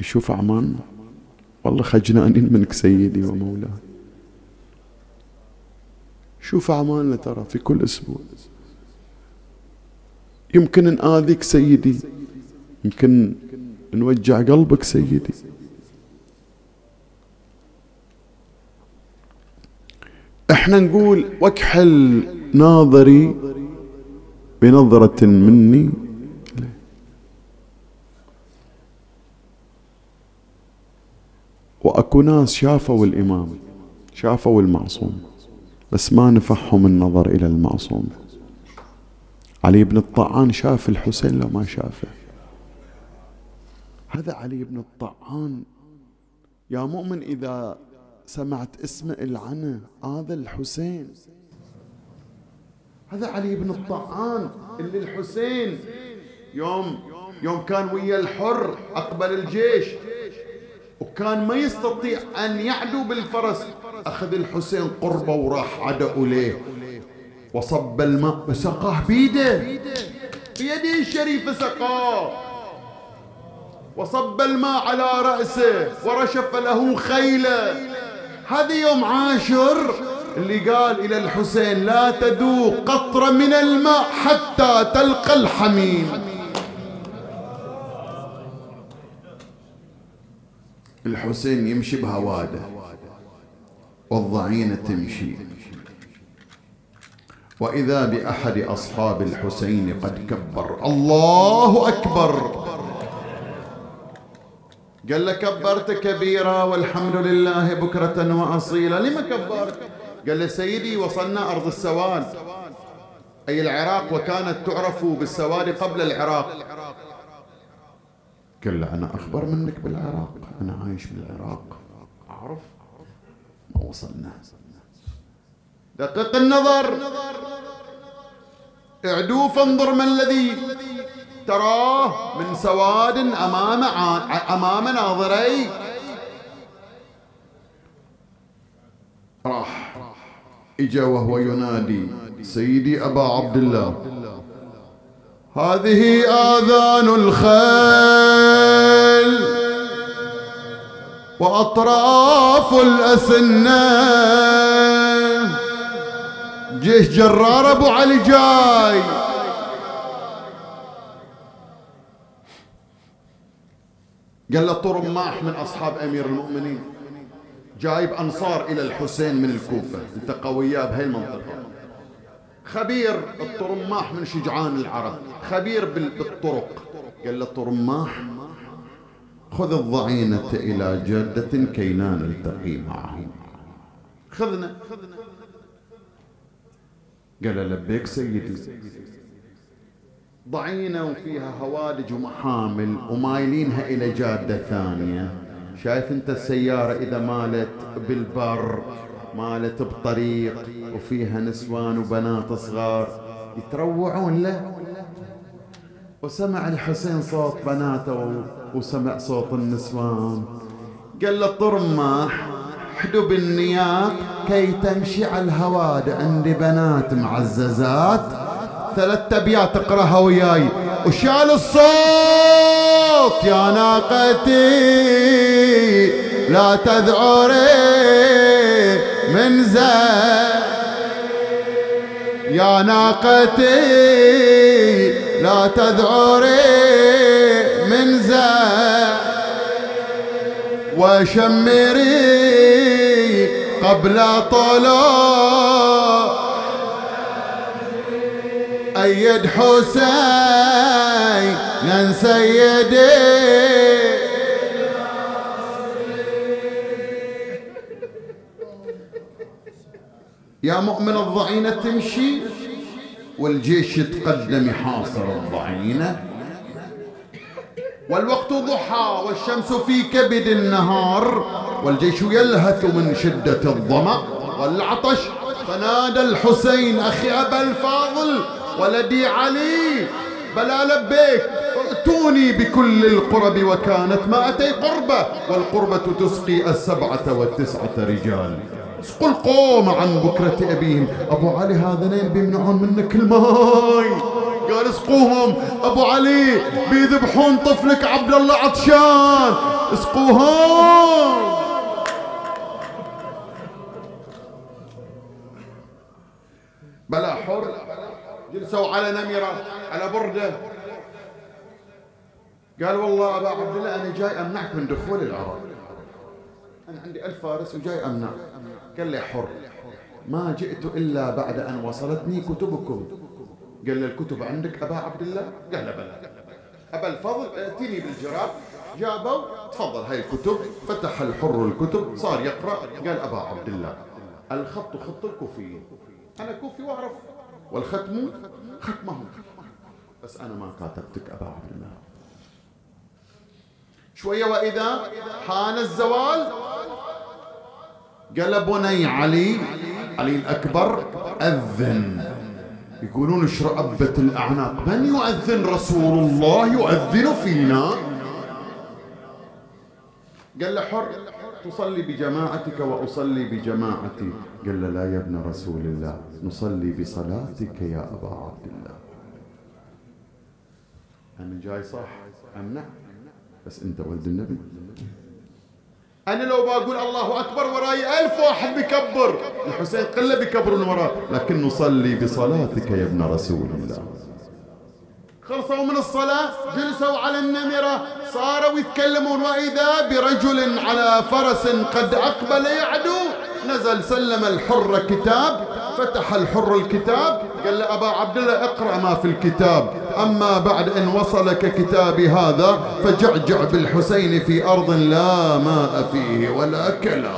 يشوف أعمالنا؟ والله خجلانين منك سيدي ومولاي شوف أعمالنا ترى في كل أسبوع. يمكن نآذيك سيدي. يمكن نوجع قلبك سيدي. إحنا نقول وكحل ناظري بنظرة مني. وأكو ناس شافوا الإمام شافوا المعصوم. بس ما نفعهم النظر إلى المعصوم. علي بن الطعان شاف الحسين لو ما شافه. هذا علي بن الطعان. يا مؤمن إذا سمعت اسمه العنة هذا الحسين. هذا علي بن الطعان اللي الحسين يوم يوم كان ويا الحر أقبل الجيش. وكان ما يستطيع أن يعدو بالفرس. أخذ الحسين قربه وراح عدا إليه وصب الماء وسقاه بيده. بيده الشريفة سقاه. وصب الماء على رأسه ورشف له خيله. هذا يوم عاشر اللي قال إلى الحسين لا تذوق قطرة من الماء حتى تلقى الحميم. الحسين يمشي بهواده. والضعينة تمشي. وإذا بأحد أصحاب الحسين قد كبر الله أكبر. قال له كبرت كبيرة والحمد لله بكرة وأصيلا. لما كبرت؟ قال له سيدي وصلنا أرض السواد. أي العراق وكانت تعرف بالسواد قبل العراق. قال له أنا أخبر منك بالعراق أنا عايش بالعراق. أعرف؟ ما وصلنا. دقق النظر. اعدو فانظر ما الذي تراه من سواد أمام أمام ناظري. راح إجا وهو ينادي سيدي أبا عبد الله هذه آذان الخيل وأطراف الأسنة. جيش جرار أبو علي جاي. قال له طرماح من أصحاب أمير المؤمنين. جايب أنصار إلى الحسين من الكوفة. أنت قوية بهاي المنطقة. خبير الطرماح من شجعان العرب. خبير بالطرق. قال له طرماح خذ الضعينة إلى جدة كي لا نلتقي معهم. خذنا. قال لبيك سيدي. ضعينة وفيها هوادج ومحامل ومايلينها إلى جادة ثانية. شايف أنت السيارة إذا مالت بالبر مالت بطريق وفيها نسوان وبنات صغار. يتروعون له؟ وسمع الحسين صوت بناته وسمع صوت النسوان. قال له طرماح حدو بالنياق كي تمشي على الهواد عندي بنات معززات. ثلاث أبيات اقرأها وياي. وشال الصوت يا ناقتي لا تذعري من زين. يا ناقتي لا تذعري من زين وشمري قبل طلوع أيد حسين سيدي. يا مؤمن الضعينة تمشي؟ والجيش يتقدم يحاصر الضعينة. والوقت ضحى والشمس في كبد النهار. والجيش يلهث من شدة الظمأ. والعطش فنادى الحسين أخي أبا الفاضل ولدي علي. بلا لبيك ائتوني بكل القرب وكانت ما أتي قربة. والقربة تسقي السبعة والتسعة رجال. اسقوا القوم عن بكرة أبيهم. أبو علي هذنين بيمنعون منك الماي قال اسقوهم. أبو علي بيذبحون طفلك عبد الله عطشان. اسقوهم. بلا حر. جلسوا على نمرة على بردة. قال والله أبا عبد الله أنا جاي أمنعك من دخول العرب أنا عندي ألف فارس وجاي أمنع. قال لي حر. ما جئت إلا بعد أن وصلتني كتبكم. قال لي الكتب عندك أبا عبد الله؟ قال له بلى. أبا الفضل ائتني بالجراب. جابوا تفضل هاي الكتب. فتح الحر الكتب صار يقرأ. قال أبا عبد الله الخط خط الكوفيين أنا كوفي وأعرف. والختم؟ ختمهم. بس أنا ما كاتبتك أبا عبد الله. شوية وإذا حان الزوال. قال بني علي علي الأكبر أذن. يقولون اشرأبت الأعناق. من يؤذن رسول الله يؤذن فينا؟ قال له حر تصلي بجماعتك وأصلي بجماعتي. قال له لا يا ابن رسول الله نصلي بصلاتك يا أبا عبد الله. أنا جاي صح؟ أم نعم بس أنت ولد النبي. أنا لو بقول الله أكبر وراي ألف واحد بيكبر الحسين قلة بيكبرون وراه لكن نصلي بصلاتك يا ابن رسول الله. خلصوا من الصلاة جلسوا على النمرة صاروا يتكلمون. وإذا برجل على فرس قد أقبل يعدو نزل سلم الحر كتاب فتح الحر الكتاب قال له أبا عبد الله اقرأ ما في الكتاب. أما بعد إن وصلك كتابي هذا فجعجع بالحسين في أرض لا ماء فيه ولا كلا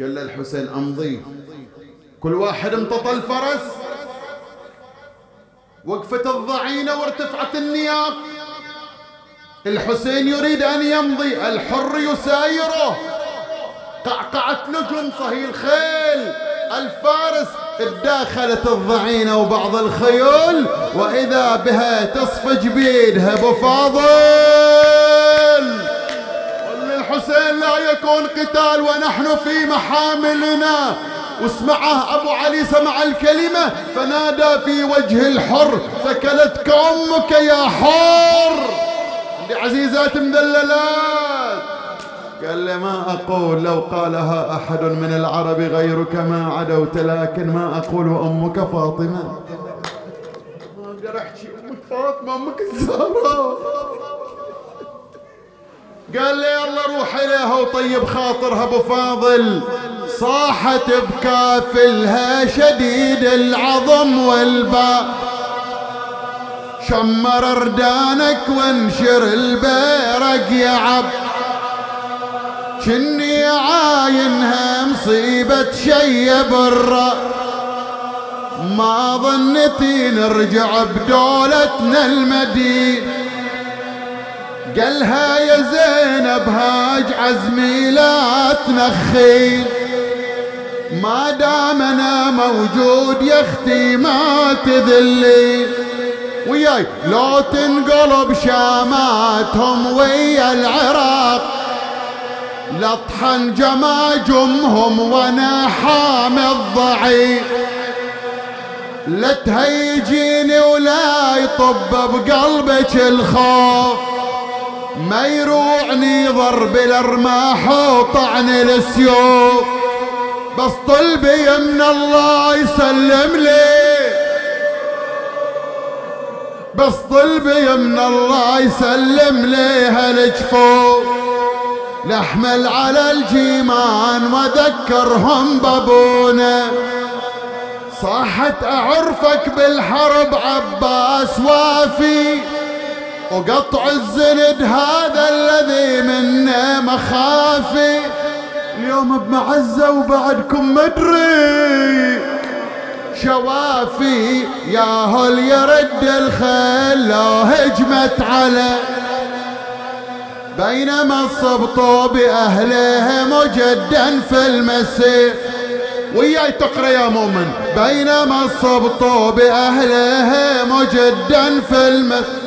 قال له الحسين أمضي. كل واحد امتطى الفرس. وقفت الضعينة وارتفعت النياق. الحسين يريد أن يمضي الحر يسايره. قعقعت نجم صهي الخيل الفارس اداخلت الضعينة وبعض الخيول وإذا بها تصفج بيدها فاضل. للحسين لا يكون قتال ونحن في محاملنا. واسمعه أبو علي سمع الكلمة فنادى في وجه الحر ثكلتك أمك يا حر. بعزيزات مذللات قال لي ما أقول لو قالها أحد من العرب غيرك ما عدوت لكن ما أقول أمك فاطمة. ما أقدر أحكي أمك فاطمة أمك الزهراء. قال لي يلا روح إليها وطيب خاطرها أبو فاضل. صاحت بكافلها شديد العظم والباء. شمر اردانك وانشر البيرق يا عب. كني عاينها مصيبة شي برا. ما ظنتي نرجع بدولتنا المدينة قالها يا زينب هاج عزمي لا تنخين. ما دام أنا موجود يا أختي ما تذلي وياي. لو تنقلب شاماتهم ويا العراق. لطحن جماجمهم وأنا حامي الضعيف لا تهيجيني ولا يطب بقلبك الخوف. ما يروعني ضرب الأرماح وطعن السيوف. بس طلبي من الله يسلم لي. بس طلبي من الله يسلم لي هالجفوف نحمل على الجيمان وذكرهم بابونا. صاحت أعرفك بالحرب عباس وافي. وقطع الزند هذا الذي منه مخافي. اليوم بمعزة وبعدكم مدري. شوافي يا هل يرد الخيل لو هجمت على. بينما الصبطوا بأهله مجدا في المسير. وياي تقرأ يا مؤمن. بينما الصبطوا بأهله مجدا في المسير.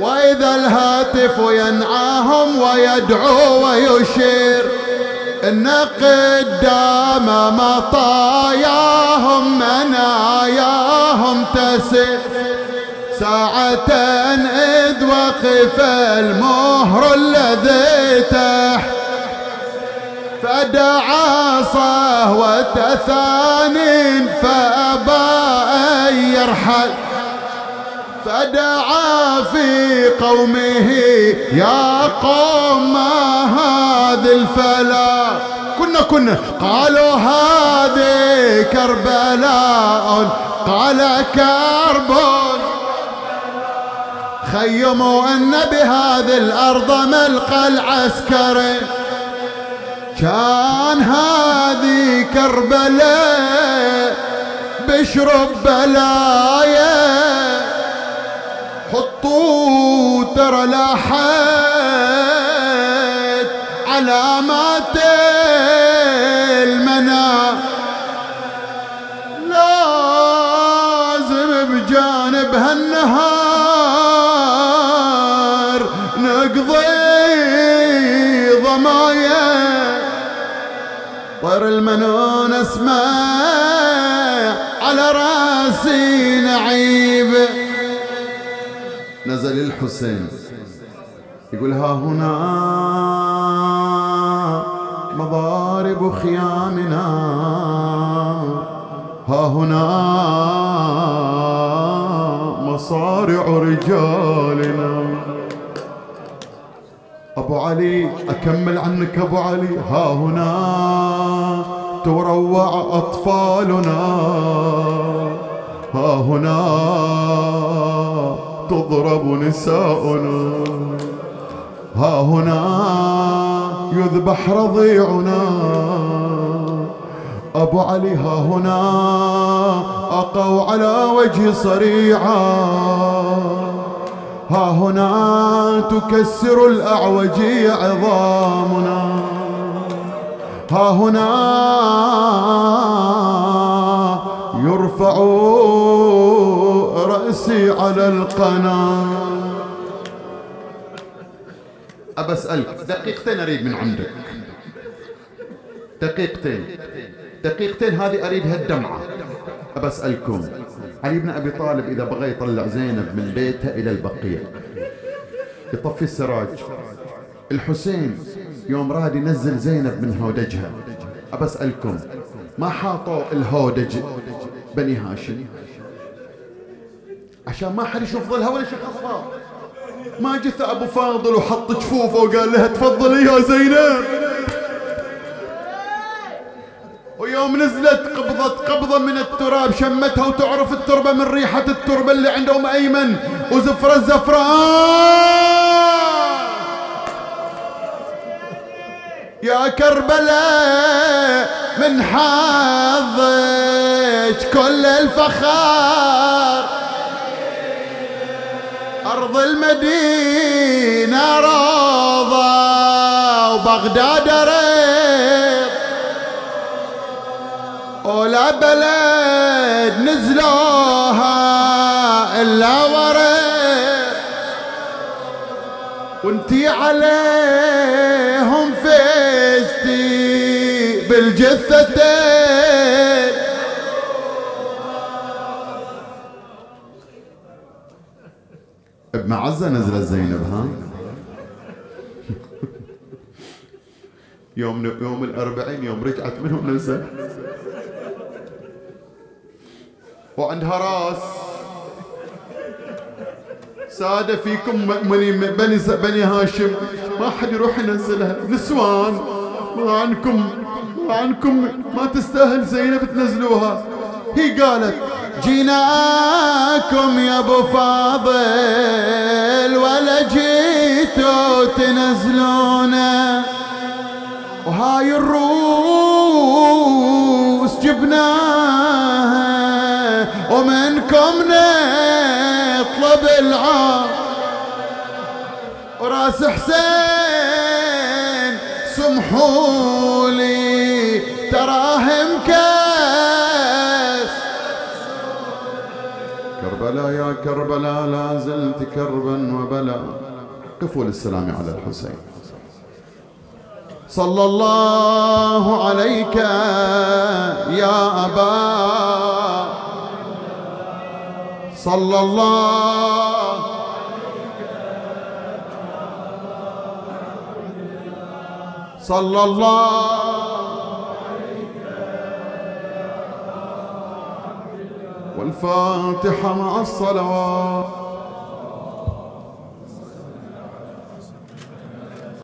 وإذا الهاتف ينعاهم ويدعو ويشير. إن قدام مطاياهم مناياهم تسير. ساعة إذ وقف المهر الذي تحت فدعا صهوة ثانٍ فأبى أن يرحل. فدعا في قومه يا قوم هذه الفلا. كنا كنا. قالوا هذه كربلاء. قال كرب. خيموا أن بهذه الأرض ملقى العسكري كان هذه كربلاء بشرب بلايا. حطوا ترى لاحت علامات المنى. لازم بجانب هالنهار نقضي ضمايا. طير المنون اسمع على راسي نعيب نزل الحسين يقول ها هنا مضارب خيامنا. ها هنا مصارع رجالنا. أبو علي أكمل عنك أبو علي. ها هنا تروع أطفالنا. ها هنا تضرب نساؤنا. ها هنا يذبح رضيعنا. أبو علي ها هنا أقوا على وجه صريعا. ها هنا تكسر الأعوجي عظامنا. ها هنا يرفع رأسي على القناة. أبى أسألك دقيقتين أريد من عندك. دقيقتين. دقيقتين هذه أريدها الدمعة. أبى أسألكم علي بن أبي طالب إذا بغى يطلع زينب من بيته إلى البقيع. يطفي السراج. الحسين يوم راد ينزل زينب من هودجها. أبى أسألكم ما حاطوا الهودج بني هاشم؟ عشان ما حد يشوف ظلها ولا أصفار ما جث أبو فاضل وحط جفوفه وقال لها تفضلي يا زينب. ويوم نزلت قبضت قبضة من التراب شمتها وتعرف التربة من ريحة التربة اللي عند أم أيمن وزفرة الزفران يا كربلاء من حظك كل الفخار. أرض المدينة روضة وبغداد ريض ولا بلد نزلوها إلا ورد وانتي عليهم بمعزة نزلت زينب ها؟ يوم يوم الأربعين يوم رجعت منهم نزل وعندها راس. سادة فيكم بني بني بني هاشم. ما حد يروح ينزلها. نسوان. ما عنكم ما عنكم. ما تستاهل زينب تنزلوها. هي قالت جيناكم يا أبو فاضل ولا جيتوا تنزلونا. وهاي الروس جبناها ومنكم نطلب العار. وراس حسين سمحوا كربلاء يا كربلاء لا زلت كربا وبلا. قفوا للسلام على الحسين. صلى الله عليك يا أبا. صلى الله. صلى الله. والفاتحة مع الصلوات.